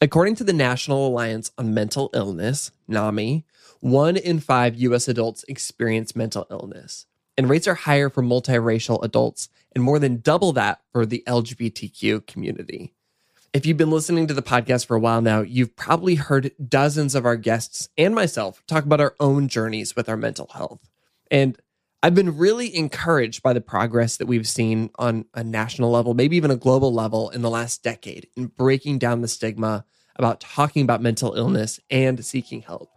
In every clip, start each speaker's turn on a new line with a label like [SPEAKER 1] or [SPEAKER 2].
[SPEAKER 1] According to the National Alliance on Mental Illness, NAMI, one in five US adults experience mental illness, and rates are higher for multiracial adults and more than double that for the LGBTQ community. If you've been listening to the podcast for a while now, you've probably heard dozens of our guests and myself talk about our own journeys with our mental health. And I've been really encouraged by the progress that we've seen on a national level, maybe even a global level in the last decade in breaking down the stigma about talking about mental illness and seeking help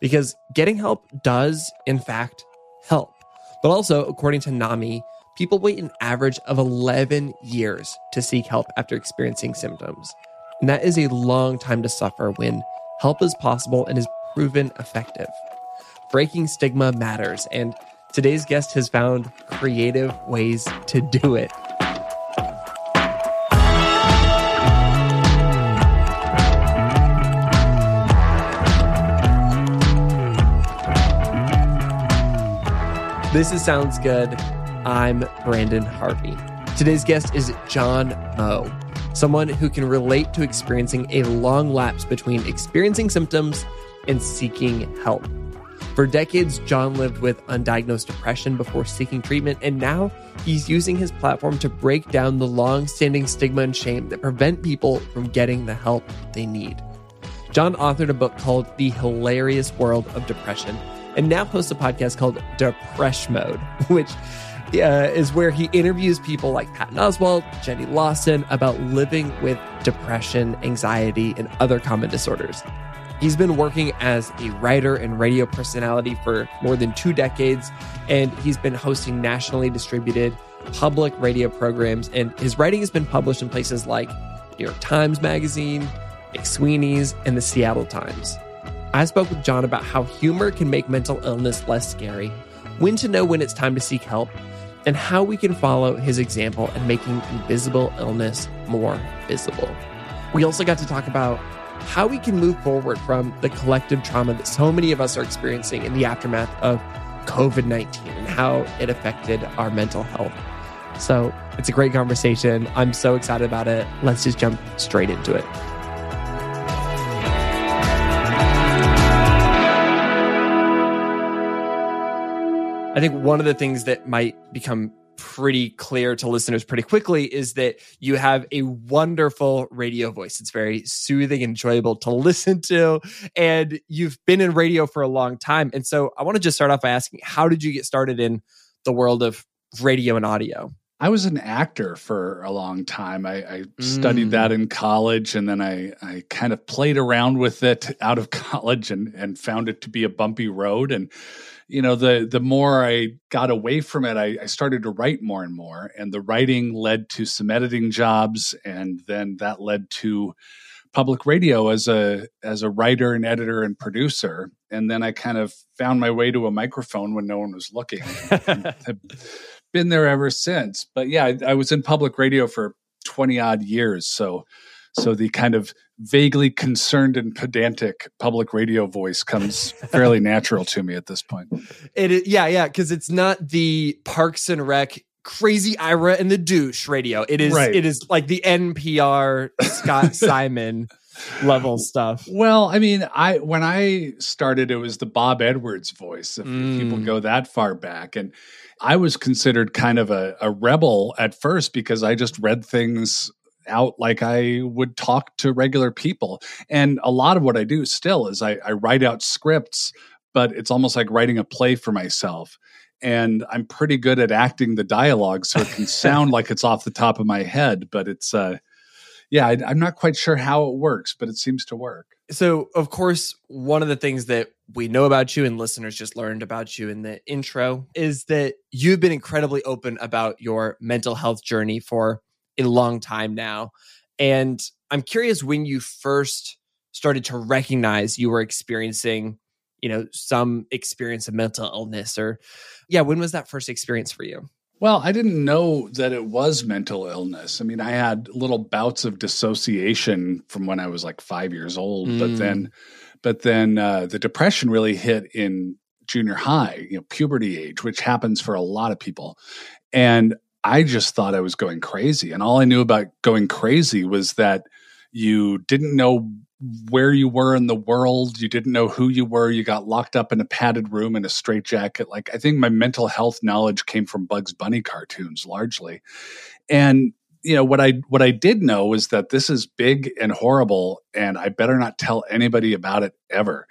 [SPEAKER 1] because getting help does, in fact, help. But also, according to NAMI, people wait an average of 11 years to seek help after experiencing symptoms. And that is a long time to suffer when help is possible and is proven effective. Breaking stigma matters, and today's guest has found creative ways to do it. This is Sounds Good. I'm Brandon Harvey. Today's guest is John Moe, someone who can relate to experiencing a long lapse between experiencing symptoms and seeking help. For decades, John lived with undiagnosed depression before seeking treatment, and now he's using his platform to break down the long standing stigma and shame that prevent people from getting the help they need. John authored a book called The Hilarious World of Depression and now hosts a podcast called Depresh Mode, which uh, is where he interviews people like Patton Oswalt, Jenny Lawson about living with depression, anxiety, and other common disorders. He's been working as a writer and radio personality for more than two decades, and he's been hosting nationally distributed public radio programs. And his writing has been published in places like New York Times Magazine, McSweeney's, and the Seattle Times. I spoke with John about how humor can make mental illness less scary, when to know when it's time to seek help, and how we can follow his example in making invisible illness more visible. We also got to talk about how we can move forward from the collective trauma that so many of us are experiencing in the aftermath of COVID 19 and how it affected our mental health. So it's a great conversation. I'm so excited about it. Let's just jump straight into it. I think one of the things that might become pretty clear to listeners pretty quickly is that you have a wonderful radio voice. It's very soothing and enjoyable to listen to. And you've been in radio for a long time. And so I want to just start off by asking how did you get started in the world of radio and audio?
[SPEAKER 2] I was an actor for a long time. I, I mm. studied that in college, and then I, I kind of played around with it out of college and, and found it to be a bumpy road. And you know the the more i got away from it I, I, started to write more and more and the writing led to some editing jobs and then that led to public radio as a as a writer and editor and producer and then i kind of found my way to a microphone when no one was looking have been there ever since. But yeah I, I was in public radio for 20 odd years so so the kind of vaguely concerned and pedantic public radio voice comes fairly natural to me at this point.
[SPEAKER 1] It is, yeah, yeah, because it's not the Parks and Rec crazy Ira and the douche radio. It is right. it is like the NPR Scott Simon level stuff.
[SPEAKER 2] Well, I mean, I when I started it was the Bob Edwards voice if mm. people go that far back and I was considered kind of a, a rebel at first because I just read things out like I would talk to regular people. And a lot of what I do still is I, I write out scripts, but it's almost like writing a play for myself. And I'm pretty good at acting the dialogue, so it can sound like it's off the top of my head, but it's, uh, yeah, I, I'm not quite sure how it works, but it seems to work.
[SPEAKER 1] So, of course, one of the things that we know about you and listeners just learned about you in the intro is that you've been incredibly open about your mental health journey for a long time now. And I'm curious when you first started to recognize you were experiencing, you know, some experience of mental illness or yeah, when was that first experience for you?
[SPEAKER 2] Well, I didn't know that it was mental illness. I mean, I had little bouts of dissociation from when I was like 5 years old, mm. but then but then uh, the depression really hit in junior high, you know, puberty age, which happens for a lot of people. And I just thought I was going crazy. And all I knew about going crazy was that you didn't know where you were in the world. You didn't know who you were. You got locked up in a padded room in a straitjacket. Like, I think my mental health knowledge came from Bugs Bunny cartoons largely. And you know what i what i did know was that this is big and horrible and i better not tell anybody about it ever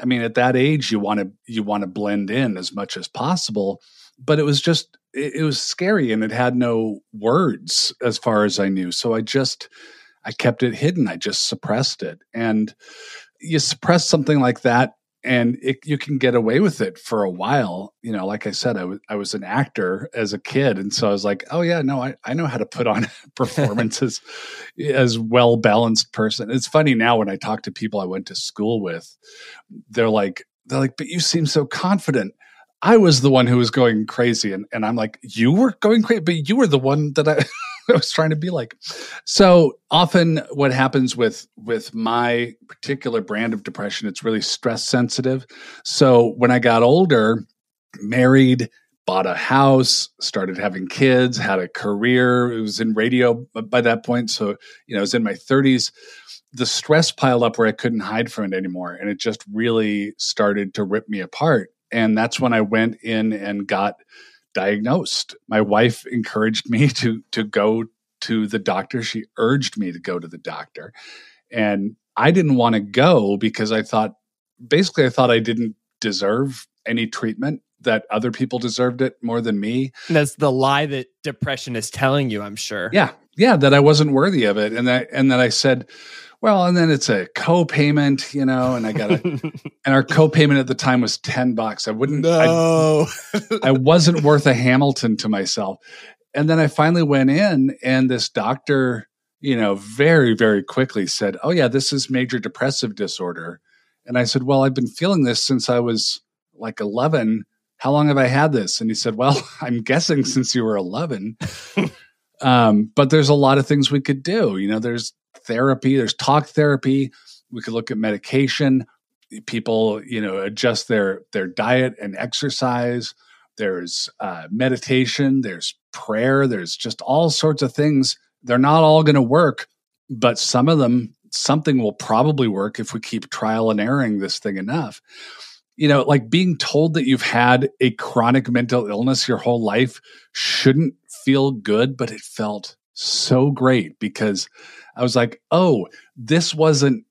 [SPEAKER 2] i mean at that age you want to you want to blend in as much as possible but it was just it, it was scary and it had no words as far as i knew so i just i kept it hidden i just suppressed it and you suppress something like that and it, you can get away with it for a while. You know, like I said, I was I was an actor as a kid, and so I was like, oh yeah, no, I, I know how to put on performances as well balanced person. It's funny now when I talk to people I went to school with, they're like they're like, but you seem so confident. I was the one who was going crazy, and and I'm like, you were going crazy, but you were the one that I. I was trying to be like. So often what happens with with my particular brand of depression, it's really stress sensitive. So when I got older, married, bought a house, started having kids, had a career, it was in radio by that point. So, you know, I was in my 30s. The stress piled up where I couldn't hide from it anymore. And it just really started to rip me apart. And that's when I went in and got diagnosed. My wife encouraged me to to go to the doctor. She urged me to go to the doctor. And I didn't want to go because I thought basically I thought I didn't deserve any treatment that other people deserved it more than me.
[SPEAKER 1] And that's the lie that depression is telling you, I'm sure.
[SPEAKER 2] Yeah. Yeah, that I wasn't worthy of it and that and that I said well, and then it's a co-payment, you know, and I got a, and our co-payment at the time was 10 bucks. I wouldn't,
[SPEAKER 1] no.
[SPEAKER 2] I wasn't worth a Hamilton to myself. And then I finally went in and this doctor, you know, very, very quickly said, Oh yeah, this is major depressive disorder. And I said, Well, I've been feeling this since I was like 11. How long have I had this? And he said, Well, I'm guessing since you were 11. um, but there's a lot of things we could do. You know, there's therapy, there's talk therapy. We could look at medication. People, you know, adjust their their diet and exercise. There's uh, meditation. There's prayer. There's just all sorts of things. They're not all going to work, but some of them, something will probably work if we keep trial and erroring this thing enough. You know, like being told that you've had a chronic mental illness your whole life shouldn't feel good, but it felt so great because I was like, oh, this wasn't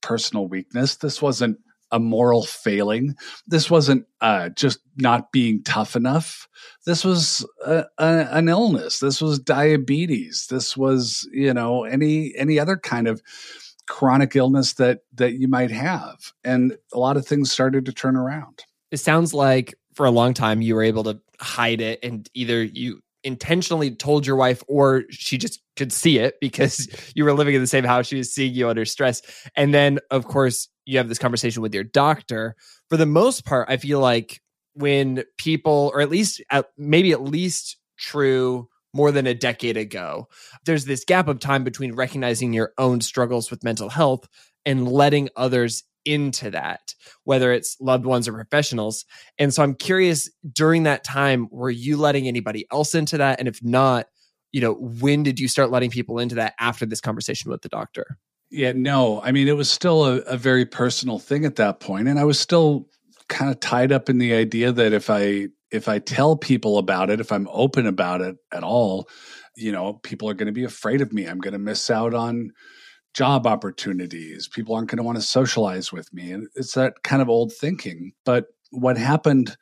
[SPEAKER 2] personal weakness. This wasn't a moral failing. This wasn't uh, just not being tough enough. This was a, a, an illness. This was diabetes. This was, you know, any any other kind of chronic illness that that you might have. And a lot of things started to turn around.
[SPEAKER 1] It sounds like for a long time you were able to hide it and either you intentionally told your wife or she just could see it because you were living in the same house she was seeing you under stress. And then of course you have this conversation with your doctor. For the most part i feel like when people or at least at, maybe at least true more than a decade ago there's this gap of time between recognizing your own struggles with mental health and letting others into that, whether it's loved ones or professionals. And so I'm curious during that time, were you letting anybody else into that? And if not, you know, when did you start letting people into that after this conversation with the doctor?
[SPEAKER 2] Yeah, no. I mean, it was still a, a very personal thing at that point, and I was still kind of tied up in the idea that if I if I tell people about it, if I'm open about it at all, you know, people are going to be afraid of me. I'm going to miss out on job opportunities. People aren't going to want to socialize with me. And it's that kind of old thinking. But what happened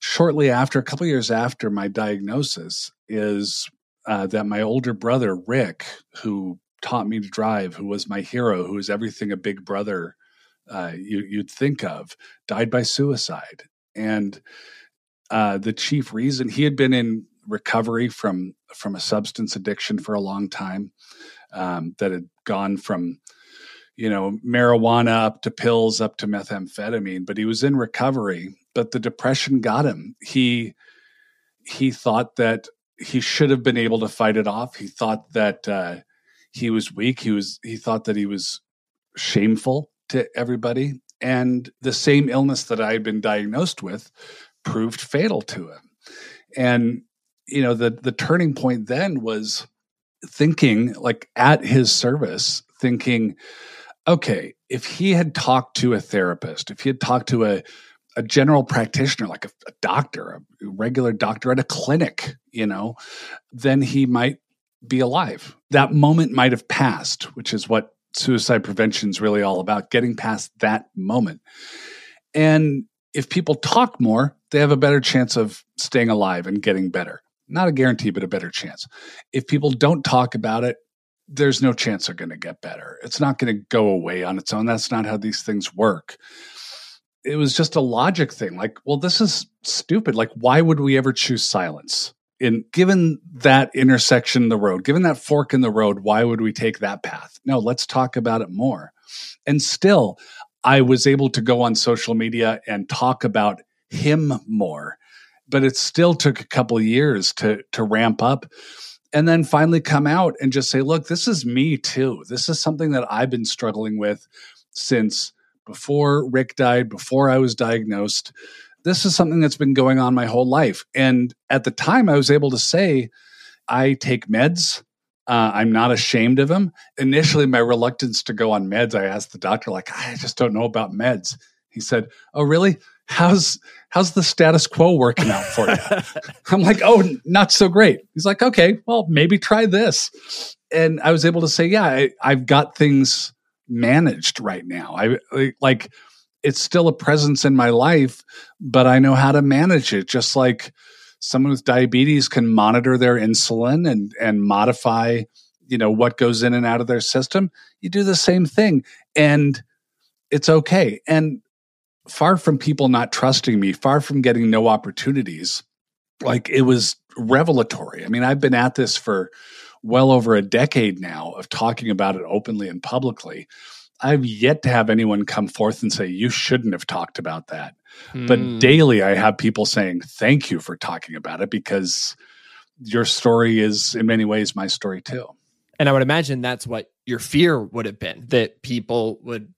[SPEAKER 2] shortly after, a couple years after my diagnosis, is uh, that my older brother, Rick, who taught me to drive, who was my hero, who was everything a big brother uh, you, you'd think of, died by suicide. And uh, the chief reason he had been in recovery from from a substance addiction for a long time um, that had gone from you know, marijuana up to pills up to methamphetamine, but he was in recovery, but the depression got him. He he thought that he should have been able to fight it off. He thought that uh, he was weak. He was he thought that he was shameful to everybody, and the same illness that I had been diagnosed with proved fatal to him. And you know the the turning point then was thinking like at his service, thinking, okay, if he had talked to a therapist, if he had talked to a a general practitioner, like a, a, doctor, a regular doctor at a clinic, you know, then he might be alive. That moment might have passed, which is what suicide prevention is really all about getting past that moment. And if people talk more, they have a better chance of staying alive and getting better. Not a guarantee, but a better chance. If people don't talk about it, there's no chance they're going to get better. It's not going to go away on its own. That's not how these things work. It was just a logic thing. Like, well, this is stupid. Like, why would we ever choose silence? in given that intersection in the road, given that fork in the road, why would we take that path? No, let's talk about it more. And still, I was able to go on social media and talk about him more, but it still took a couple years to to ramp up and then finally come out and just say, look, this is me too. This is something that I've been struggling with since before Rick died, before I was diagnosed this is something that's been going on my whole life. And at the time, I was able to say, I take meds. Uh, I'm not ashamed of them. Initially, my reluctance to go on meds, I asked the doctor, like, I just don't know about meds. He said, "Oh, really? How's how's the status quo working out for you?" I'm like, "Oh, not so great." He's like, "Okay, well, maybe try this." And I was able to say, "Yeah, I, I've got things managed right now. I like it's still a presence in my life, but I know how to manage it. Just like someone with diabetes can monitor their insulin and and modify, you know, what goes in and out of their system. You do the same thing, and it's okay. And far from people not trusting me, far from getting no opportunities, like it was revelatory. I mean, I've been at this for well over a decade now of talking about it openly and publicly I've yet to have anyone come forth and say, you shouldn't have talked about that. But hmm. daily, I have people saying, thank you for talking about it because your story is in many ways my story too.
[SPEAKER 1] And I would imagine that's what your fear would have been that people would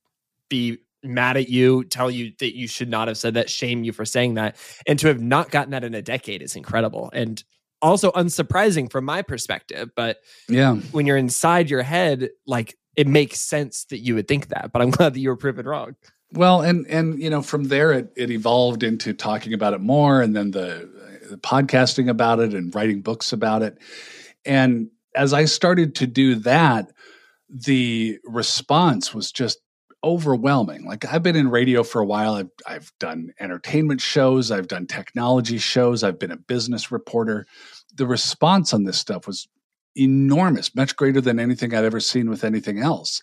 [SPEAKER 1] be mad at you, tell you that you should not have said that, shame you for saying that. And to have not gotten that in a decade is incredible. And also unsurprising from my perspective. But
[SPEAKER 2] yeah,
[SPEAKER 1] when you're inside your head, like it makes sense that you would think that, but I'm glad that you were proven wrong.
[SPEAKER 2] Well, and and you know, from there it, it evolved into talking about it more, and then the, the podcasting about it, and writing books about it. And as I started to do that, the response was just overwhelming. Like I've been in radio for a while. I've I've done entertainment shows, I've done technology shows, I've been a business reporter. The response on this stuff was enormous, much greater than anything I'd ever seen with anything else.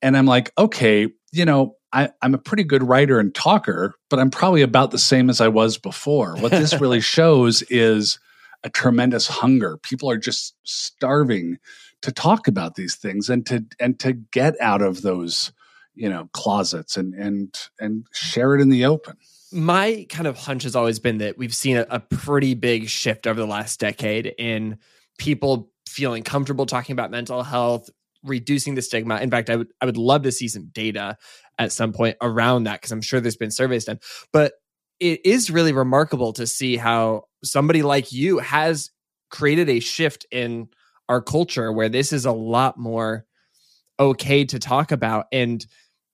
[SPEAKER 2] And I'm like, okay, you know, I, am a pretty good writer and talker, but I'm probably about the same as I was before. What this really shows is a tremendous hunger. People are just starving to talk about these things and to and to get out of those, you know, closets and and and share it in the open.
[SPEAKER 1] My kind of hunch has always been that we've seen a, a pretty big shift over the last decade in people feeling comfortable talking about mental health, reducing the stigma. In fact, I would I would love to see some data at some point around that because I'm sure there's been surveys done. But it is really remarkable to see how somebody like you has created a shift in our culture where this is a lot more okay to talk about and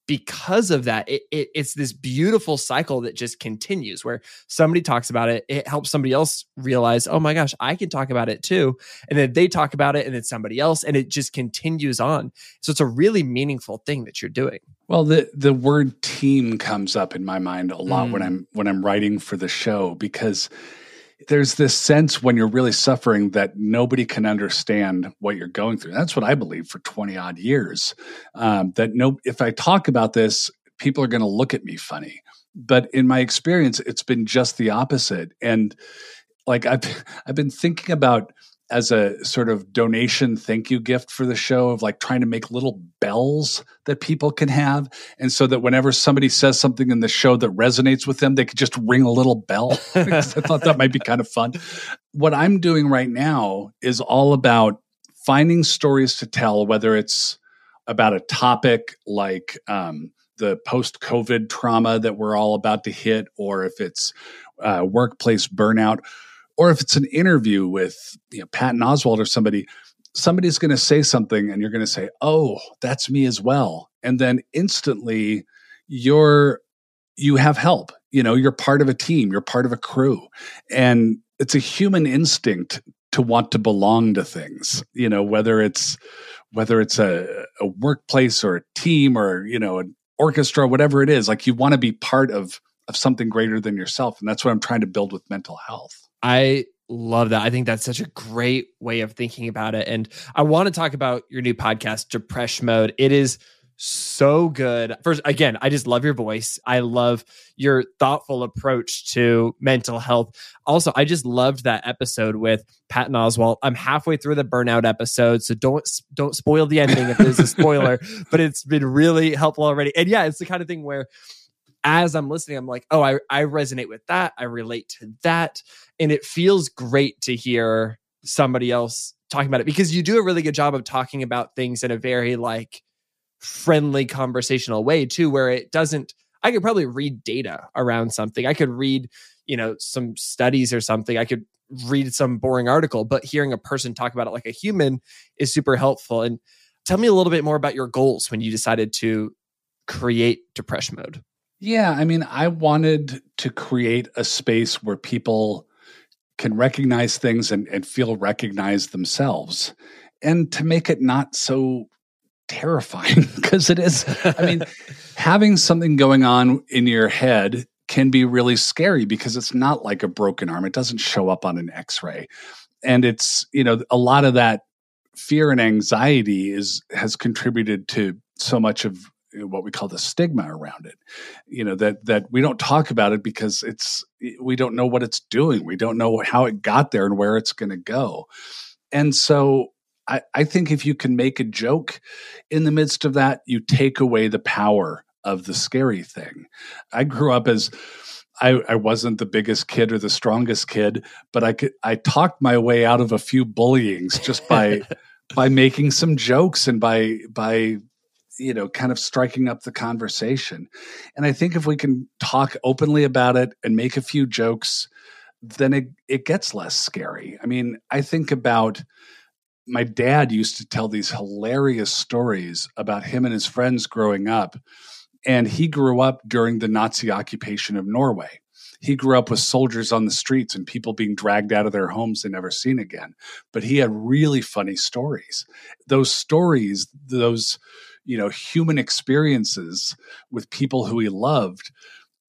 [SPEAKER 1] because of that it, it, it's this beautiful cycle that just continues where somebody talks about it it helps somebody else realize oh my gosh i can talk about it too. And then they talk about it and then somebody else and it just continues on. So it's a really meaningful thing that you're doing.
[SPEAKER 2] Well the the word team comes up in my mind a lot mm. when i'm when i'm writing for the show because there's this sense when you're really suffering that nobody can understand what you're going through. That's what I believe for 20 odd years. Um, that no, if I talk about this, people are going to look at me funny. But in my experience, it's been just the opposite. And like I've I've been thinking about as a sort of donation thank you gift for the show of like trying to make little bells that people can have. And so that whenever somebody says something in the show that resonates with them, they could just ring a little bell. I thought that might be kind of fun. What I'm doing right now is all about finding stories to tell, whether it's about a topic like um, the post COVID trauma that we're all about to hit, or if it's uh, workplace burnout or if it's an interview with you know, Patton Oswalt or somebody, somebody's going to say something and you're going to say, "Oh, that's me as well," and then instantly you're you have help. You know, you're part of a team, you're part of a crew, and it's a human instinct to want to belong to things. You know, whether it's whether it's a, a workplace or a team or you know an orchestra, whatever it is, like you want to be part of of something greater than yourself, and that's what I'm trying to build with mental health.
[SPEAKER 1] I love that. I think that's such a great way of thinking about it. And I want to talk about your new podcast, Depresh Mode. It is so good. First, again, I just love your voice. I love your thoughtful approach to mental health. Also, I just loved that episode with Patton Oswalt. I'm halfway through the burnout episode, so don't don't spoil the ending if there's a spoiler. but it's been really helpful already. And yeah, it's the kind of thing where as I'm listening, I'm like, oh, I, I resonate with that. I relate to that. And it feels great to hear somebody else talking about it because you do a really good job of talking about things in a very like friendly conversational way too, where it doesn't, I could probably read data around something. I could read, you know, some studies or something. I could read some boring article, but hearing a person talk about it like a human is super helpful. And tell me a little bit more about your goals when you decided to create Depresh Mode.
[SPEAKER 2] Yeah, I mean, I wanted to create a space where people can recognize things and, and feel recognized themselves and to make it not so terrifying because it is. I mean, having something going on in your head can be really scary because it's not like a broken arm. It doesn't show up on an x ray. And it's, you know, a lot of that fear and anxiety is has contributed to so much of what we call the stigma around it. You know that that we don't talk about it because it's we don't know what it's doing. We don't know how it got there and where it's going to go. And so I, I think if you can make a joke in the midst of that you take away the power of the scary thing. I grew up as I, I, wasn't the biggest kid or the strongest kid, but I could I talked my way out of a few bullyings just by by making some jokes and by by you know kind of striking up the conversation. And i think if we can talk openly about it and make a few jokes then it, it gets less scary. I mean i think about my dad used to tell these hilarious stories about him and his friends growing up. And he grew up during the nazi occupation of norway. He grew up with soldiers on the streets and people being dragged out of their homes and never seen again. But he had really funny stories. Those stories those you know human experiences with people who he loved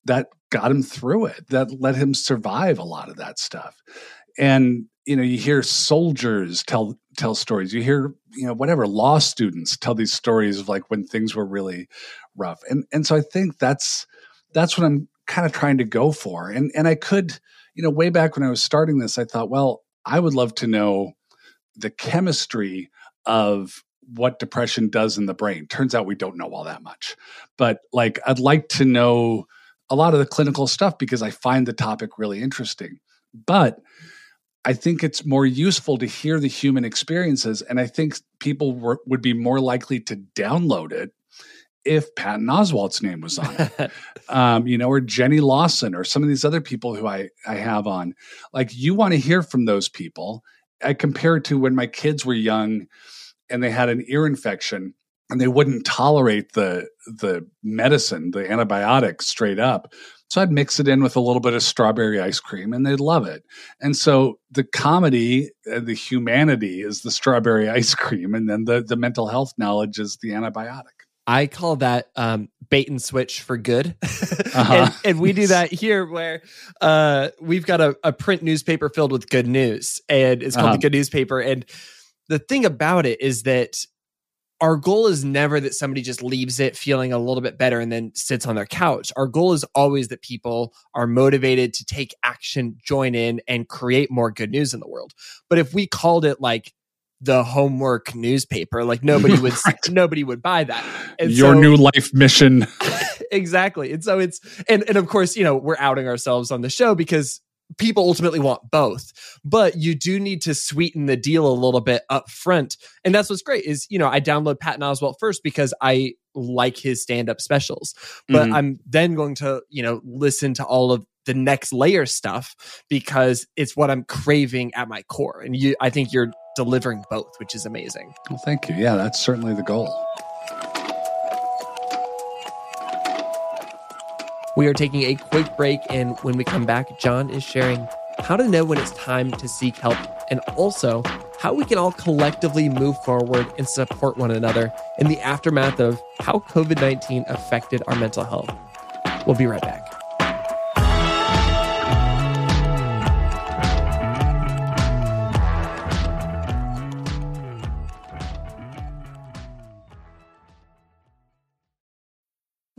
[SPEAKER 2] that got him through it that let him survive a lot of that stuff. And you know you hear soldiers tell tell stories. You hear you know whatever law students tell these stories of like when things were really rough. And and so i think that's that's what i'm kind of trying to go for. And and i could you know way back when i was starting this i thought well i would love to know the chemistry of what depression does in the brain. Turns out we don't know all that much. But like I'd like to know a lot of the clinical stuff because I find the topic really interesting. But I think it's more useful to hear the human experiences and I think people were, would be more likely to download it if Patton Oswalt's name was on it, um, you know, or Jenny Lawson or some of these other people who I, I have on. Like, you want to hear from those people. I compare it to when my kids were young and they had an ear infection and they wouldn't tolerate the the medicine, the antibiotic straight up. So I'd mix it in with a little bit of strawberry ice cream and they'd love it. And so the comedy, uh, the humanity is the strawberry ice cream and then the the mental health knowledge is the antibiotic.
[SPEAKER 1] I call that um, bait and switch for good. uh-huh. and, and, we do that here where uh, we've got a, a, print newspaper filled with good news and it's called uh-huh. the good newspaper. And the thing about it is that our goal is never that somebody just leaves it feeling a little bit better and then sits on their couch. Our goal is always that people are motivated to take action, join in, and create more good news in the world. But if we called it like the homework newspaper, like nobody would right. nobody would buy that.
[SPEAKER 2] And Your so, new life mission.
[SPEAKER 1] exactly. And so it's and and of course, you know, we're outing ourselves on the show because people ultimately want both but you do need to sweeten the deal a little bit up front and that's what's great is you know i download patton oswalt first because i like his stand-up specials but mm-hmm. i'm then going to you know listen to all of the next layer stuff because it's what i'm craving at my core. And you i think you're delivering both which is amazing.
[SPEAKER 2] Well thank you. Yeah that's certainly the goal
[SPEAKER 1] We are taking a quick break, and when we come back, John is sharing how to know when it's time to seek help and also how we can all collectively move forward and support one another in the aftermath of how COVID 19 affected our mental health. We'll be right back.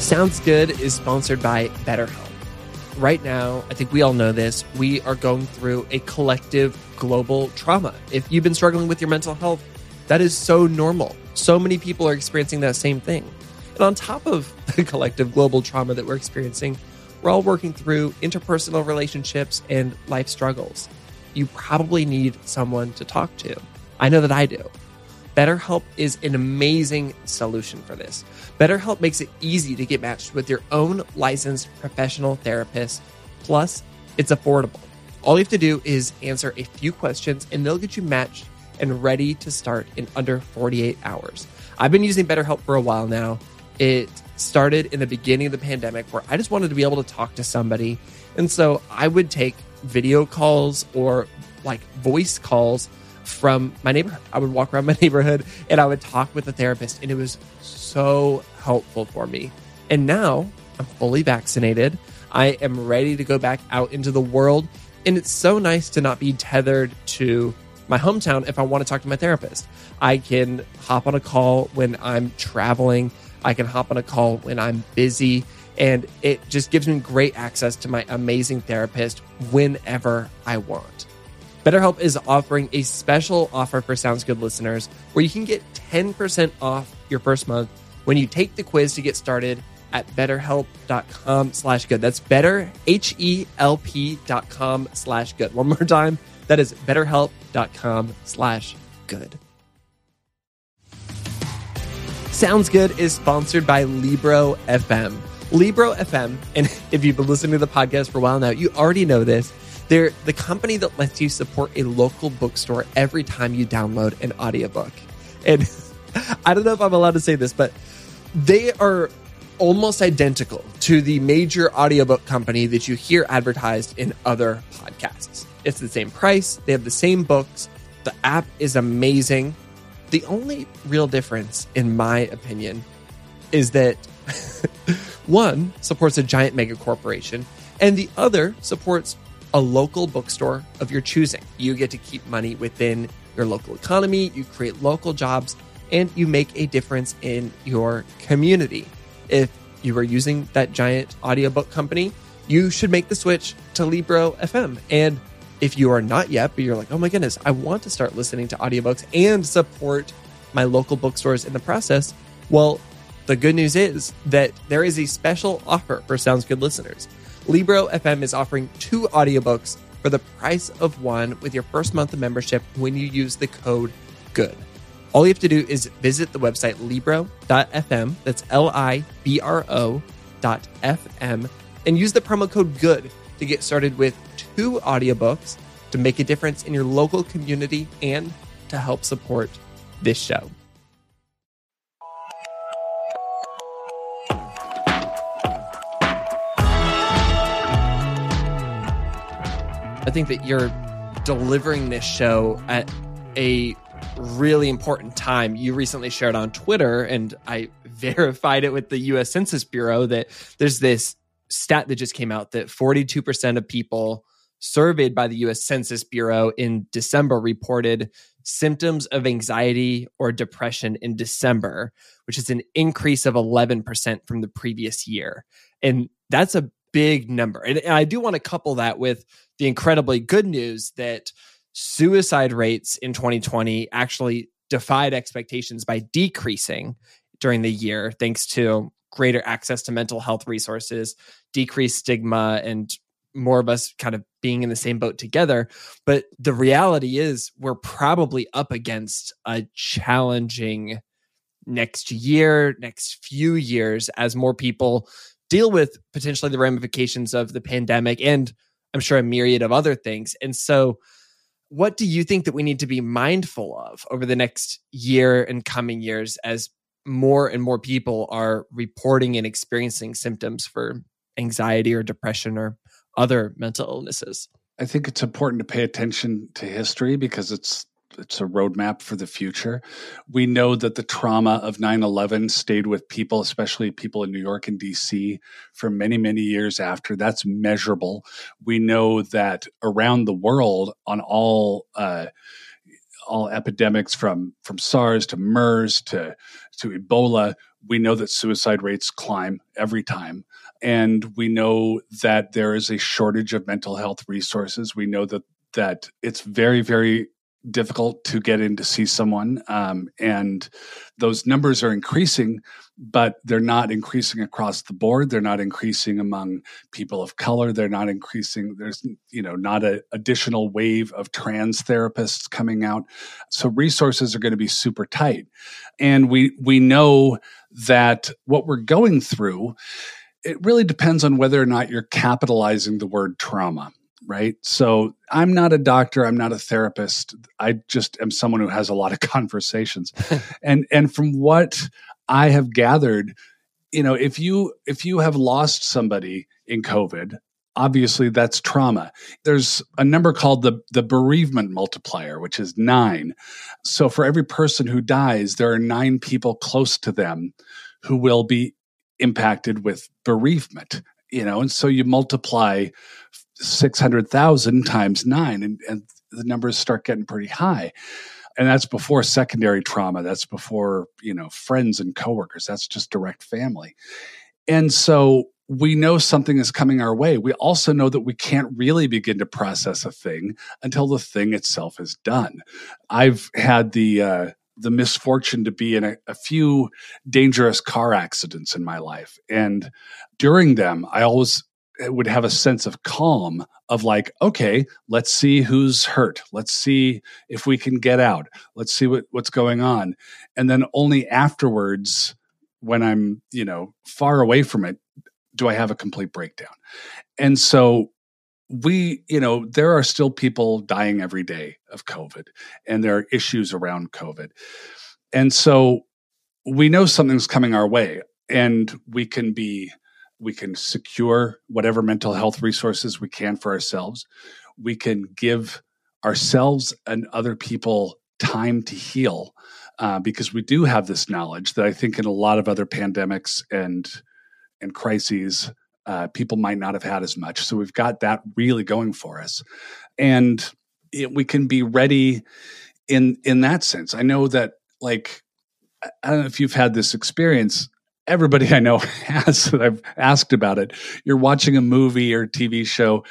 [SPEAKER 1] Sounds Good is sponsored by BetterHelp. Right now, I think we all know this, we are going through a collective global trauma. If you've been struggling with your mental health, that is so normal. So many people are experiencing that same thing. And on top of the collective global trauma that we're experiencing, we're all working through interpersonal relationships and life struggles. You probably need someone to talk to. I know that I do. BetterHelp is an amazing solution for this. BetterHelp makes it easy to get matched with your own licensed professional therapist. Plus, it's affordable. All you have to do is answer a few questions and they'll get you matched and ready to start in under 48 hours. I've been using BetterHelp for a while now. It started in the beginning of the pandemic where I just wanted to be able to talk to somebody. And so I would take video calls or like voice calls from my neighborhood. I would walk around my neighborhood and I would talk with the therapist, and it was so helpful for me. And now I'm fully vaccinated. I am ready to go back out into the world. And it's so nice to not be tethered to my hometown if I want to talk to my therapist. I can hop on a call when I'm traveling, I can hop on a call when I'm busy. And it just gives me great access to my amazing therapist whenever I want. BetterHelp is offering a special offer for Sounds Good listeners where you can get 10% off your first month when you take the quiz to get started at betterhelp.com slash good. That's better, H-E-L-P dot com slash good. One more time. That is betterhelp.com slash good. Sounds Good is sponsored by Libro FM. Libro FM, and if you've been listening to the podcast for a while now, you already know this they're the company that lets you support a local bookstore every time you download an audiobook. And I don't know if I'm allowed to say this, but they are almost identical to the major audiobook company that you hear advertised in other podcasts. It's the same price, they have the same books, the app is amazing. The only real difference, in my opinion, is that one supports a giant mega corporation and the other supports a local bookstore of your choosing. You get to keep money within your local economy, you create local jobs, and you make a difference in your community. If you are using that giant audiobook company, you should make the switch to Libro FM. And if you are not yet, but you're like, oh my goodness, I want to start listening to audiobooks and support my local bookstores in the process, well, the good news is that there is a special offer for Sounds Good listeners. Libro FM is offering two audiobooks for the price of one with your first month of membership when you use the code GOOD. All you have to do is visit the website libro.fm, that's L I B R O dot FM, and use the promo code GOOD to get started with two audiobooks to make a difference in your local community and to help support this show. I think that you're delivering this show at a really important time. You recently shared on Twitter, and I verified it with the US Census Bureau that there's this stat that just came out that 42% of people surveyed by the US Census Bureau in December reported symptoms of anxiety or depression in December, which is an increase of 11% from the previous year. And that's a big number. And, I do want to couple that with the incredibly good news that suicide rates in 2020 actually defied expectations by decreasing during the year, thanks to greater access to mental health resources, decreased stigma, and more of us kind of being in the same boat together. But the reality is, we're probably up against a challenging next year, next few years as more people deal with potentially the ramifications of the pandemic and I'm sure a myriad of other things. And so, what do you think that we need to be mindful of over the next year and coming years as more and more people are reporting and experiencing symptoms for anxiety or depression or other mental illnesses?
[SPEAKER 2] I think it's important to pay attention to history because it's it's a roadmap for the future. We know that the trauma of 9/11 stayed with people, especially people in New York and DC for many many years after. That's measurable. We know that around the world on all uh, all epidemics from from SARS to MERS to to Ebola, we know that suicide rates climb every time. And we know that there is a shortage of mental health resources. We know that that it's very, very difficult to get in to see someone. Um, and those numbers are increasing, but they're not increasing across the board. They're not increasing among people of color. They're not increasing. There's, you know, not an additional wave of trans therapists coming out. So resources are going to be super tight. And we, we know that what we're going through, it really depends on whether or not you're capitalizing the word trauma right? So I'm not a doctor, I'm not a therapist. I just am someone who has a lot of conversations. and and from what I have gathered, you know, if you if you have lost somebody in COVID, obviously that's trauma. There's a number called the the bereavement multiplier, which is 9. So for every person who dies, there are 9 people close to them who will be impacted with bereavement you know and so you multiply 600,000 times nine, and, and the numbers start getting pretty high. And that's before secondary trauma. That's before, you know, friends and coworkers. That's just direct family. And so we know something is coming our way. We also know that we can't really begin to process a thing until the thing itself is done. I've had the, uh, the misfortune to be in a, a, few dangerous car accidents in my life. And during them, I always would have a sense of calm of like okay let's see who's hurt. Let's see if we can get out. Let's see what, what's going on. And then only afterwards when i'm you know far away from it do i have a complete breakdown. And so we you know there are still people dying every day of covid and there are issues around covid. And so we know something's coming our way and we can be we can secure whatever mental health resources we can for ourselves. We can give ourselves and other people time to heal uh, because we do have this knowledge that I think in a lot of other pandemics and and crises uh, people might not have had as much. So we've got that really going for us, and it, we can be ready in in that sense. I know that like I don't know if you've had this experience everybody I know has that I've asked about it. You're watching a movie or TV show.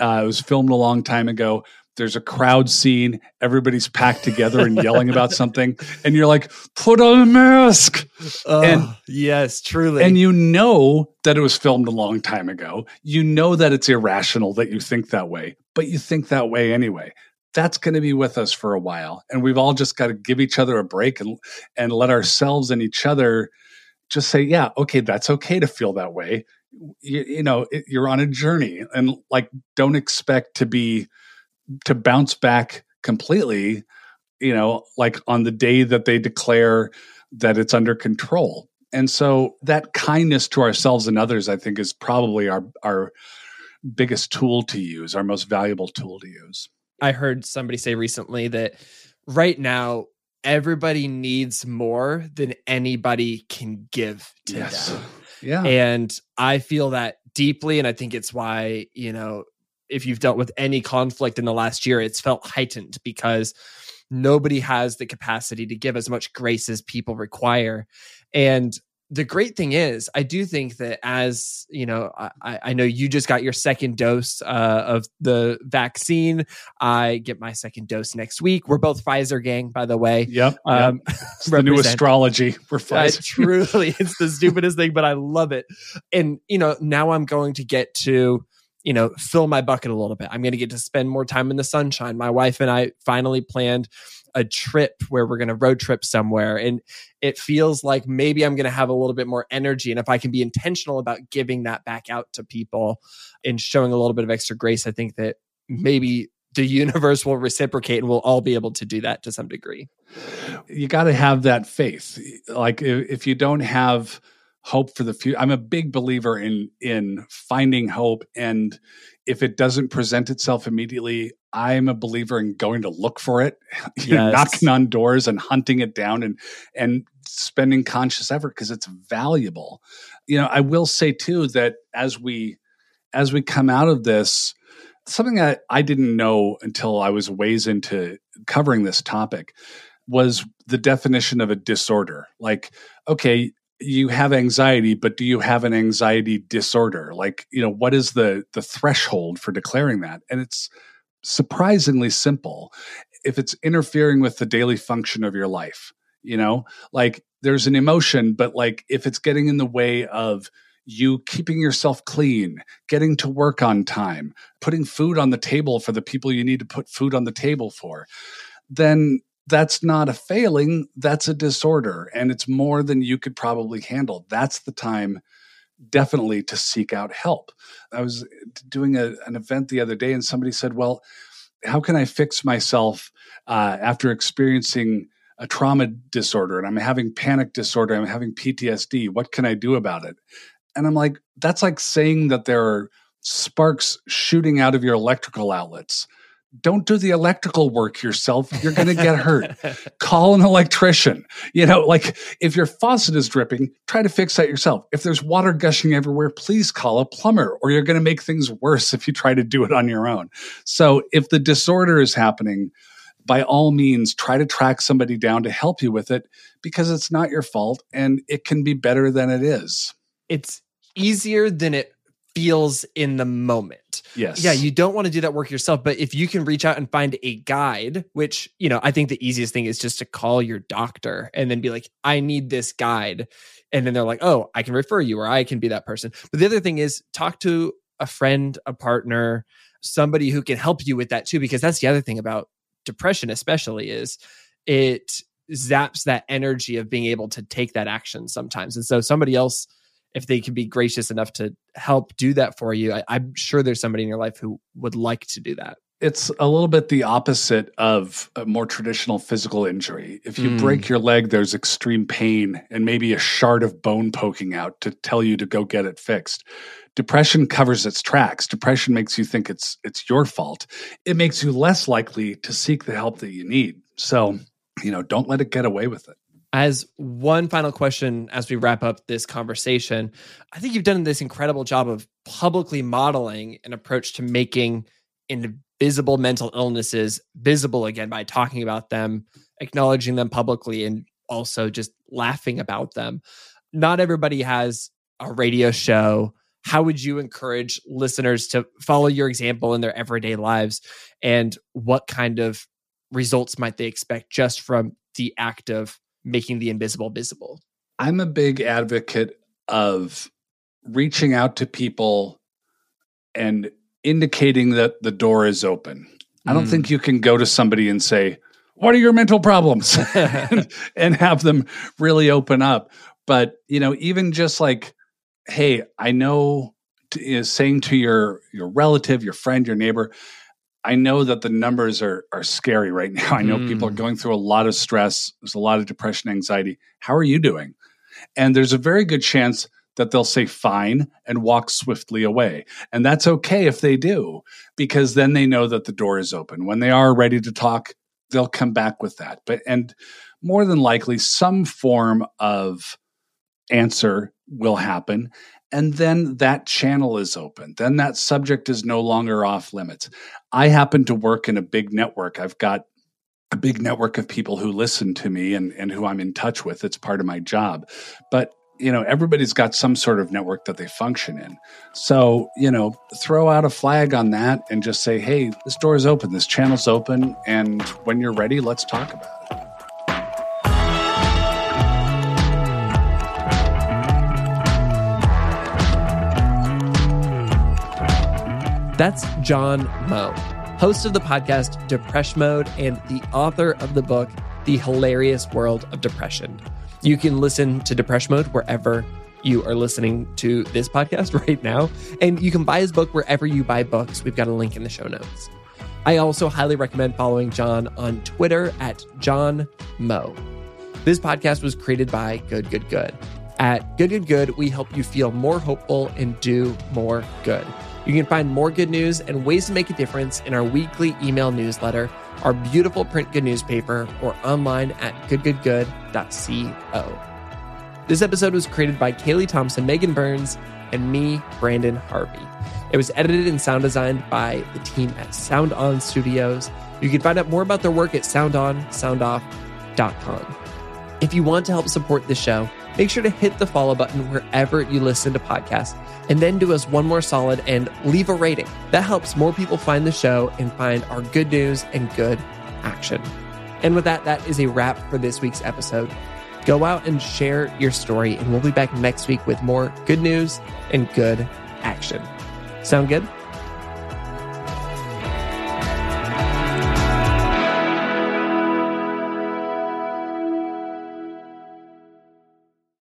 [SPEAKER 2] Uh, it was filmed a long time ago. There's a crowd scene. Everybody's packed together and yelling about something, and you're like, "Put on a mask."
[SPEAKER 1] Oh, and yes, truly.
[SPEAKER 2] And you know that it was filmed a long time ago. You know that it's irrational that you think that way, but you think that way anyway that's going to be with us for a while and we've all just got to give each other a break and and let ourselves and each other just say, yeah, okay, that's okay to feel that way. You, you know, it, you're on a journey and like, don't expect to be, to bounce back completely, you know, like on the day that they declare that it's under control. And so that kindness to ourselves and others, I think, is probably our, our, biggest tool to use, our most valuable tool to use.
[SPEAKER 1] I heard somebody say recently that right now everybody needs more than anybody can give to yes. them.
[SPEAKER 2] Yeah.
[SPEAKER 1] And I feel that deeply. And I think it's why, you know, if you've dealt with any conflict in the last year, it's felt heightened because nobody has the capacity to give as much grace as people require. And the great thing is, I do think that as you know, I, I know you just got your second dose uh, of the vaccine. I get my second dose next week. We're both Pfizer gang, by the way.
[SPEAKER 2] Yep. Um, yep. the new astrology. We're Pfizer.
[SPEAKER 1] Uh, truly, it's the stupidest thing, but I love it. And you know, now I'm going to get to you know fill my bucket a little bit. I'm going to get to spend more time in the sunshine. My wife and I finally planned a trip where we're going to road trip somewhere and it feels like maybe i'm going to have a little bit more energy and if i can be intentional about giving that back out to people and showing a little bit of extra grace i think that maybe the universe will reciprocate and we'll all be able to do that to some degree
[SPEAKER 2] you got to have that faith like if you don't have hope for the future i'm a big believer in in finding hope and if it doesn't present itself immediately I'm a believer in going to look for it, yes. know, knocking on doors and hunting it down and and spending conscious effort because it's valuable. You know, I will say too that as we as we come out of this, something that I didn't know until I was ways into covering this topic was the definition of a disorder. Like, okay, you have anxiety but do you have an anxiety disorder? Like you know what is the the threshold for declaring that? And it's surprisingly simple. If it's interfering with the daily function of your life you know like there's an emotion but like if it's getting in the way of you keeping yourself clean, getting to work on time, putting food on the table for the people you need to put food on the table for, then that's not a failing, that's a disorder. And it's more than you could probably handle. That's the time definitely to seek out help. I was doing a, an event the other day and somebody said, Well, how can I fix myself uh, after experiencing a trauma disorder and I'm having panic disorder, I'm having PTSD? What can I do about it? And I'm like, That's like saying that there are sparks shooting out of your electrical outlets don't do the electrical work yourself. You're going to get hurt. Call an electrician. You know, like if your faucet is dripping, try to fix that yourself. If there's water gushing everywhere, please call a plumber or you're going to make things worse if you try to do it on your own. So if the disorder is happening, by all means, try to track somebody down to help you with it because it's not your fault and it can be better than it is.
[SPEAKER 1] It's easier than it feels in the moment.
[SPEAKER 2] Yes.
[SPEAKER 1] Yeah, you don't want to do that work yourself, but if you can reach out and find a guide, which, you know, I think the easiest thing is just to call your doctor and then be like, I need this guide. And then they're like, oh, I can refer you or I can be that person. But the other thing is talk to a friend, a partner, somebody who can help you with that too, because that's the other thing about depression, especially, is it zaps that energy of being able to take that action sometimes. And so somebody else if they can be gracious enough to help do that for you, I, I'm sure there's somebody in your life who would like to do that
[SPEAKER 2] it's a little bit the opposite of a more traditional physical injury. If you mm. break your leg, there's extreme pain and maybe a shard of bone poking out to tell you to go get it fixed. Depression covers its tracks. Depression makes you think it's it's your fault. It makes you less likely to seek the help that you need. So, you know, don't let it get away with it.
[SPEAKER 1] As one final question, as we wrap up this conversation, I think you've done this incredible job of publicly modeling an approach to making invisible mental illnesses visible again by talking about them, acknowledging them publicly, and also just laughing about them. Not everybody has a radio show. How would you encourage listeners to follow your example in their everyday lives? And what kind of results might they expect just from the act of making the invisible visible.
[SPEAKER 2] I'm a big advocate of reaching out to people and indicating that the door is open. I don't mm. think you can go to somebody and say, What are your mental problems? and, and have them really open up. But, you know, even just like, Hey, I know, is saying to your your relative, your friend, your neighbor, I know that the numbers are are scary right now. I know mm. people are mm. going through a lot of stress. There's a lot of depression, anxiety. How are you doing? And there's a very good chance that they'll say fine and walk swiftly away. And that's okay if they do, because then they know that the door is open. When they are ready to talk, they'll come back with that. But, and more than likely, some form of answer will happen. And then that channel is open. Then that subject is no longer off limits. I happen to work in a big network. I've got a big network of people who listen to me and, and who I'm in touch with. It's part of my job. But you know everybody's got some sort of network that they function in so you know throw out a flag on that and just say hey this door is open this channel's open and when you're ready let's talk about it
[SPEAKER 1] That's John Moe, host of the podcast Depresh Mode and the author of the book The Hilarious World of Depression. You can listen to Depresh Mode wherever you are listening to this podcast right now. And you can buy his book wherever you buy books. We've got a link in the show notes. I also highly recommend following John on Twitter at John Moe. This podcast was created by Good Good Good. At Good Good Good, we help you feel more hopeful and do more good. You can find more good news and ways to make a difference in our weekly email newsletter, our beautiful print good newspaper, or online at goodgoodgood.co. This episode was created by Kaylee Thompson, Megan Burns, and me, Brandon Harvey. It was edited and sound designed by the team at Sound On Studios. You can find out more about their work at soundonsoundoff.com. If you want to help support the show, make sure to hit the follow button wherever you listen to podcasts, and then do us one more solid and leave a rating. That helps more people find the show and find our good news and good action. And with that, that is a wrap for this week's episode. Go out and share your story, and we'll be back next week with more good news and good action. Sound good?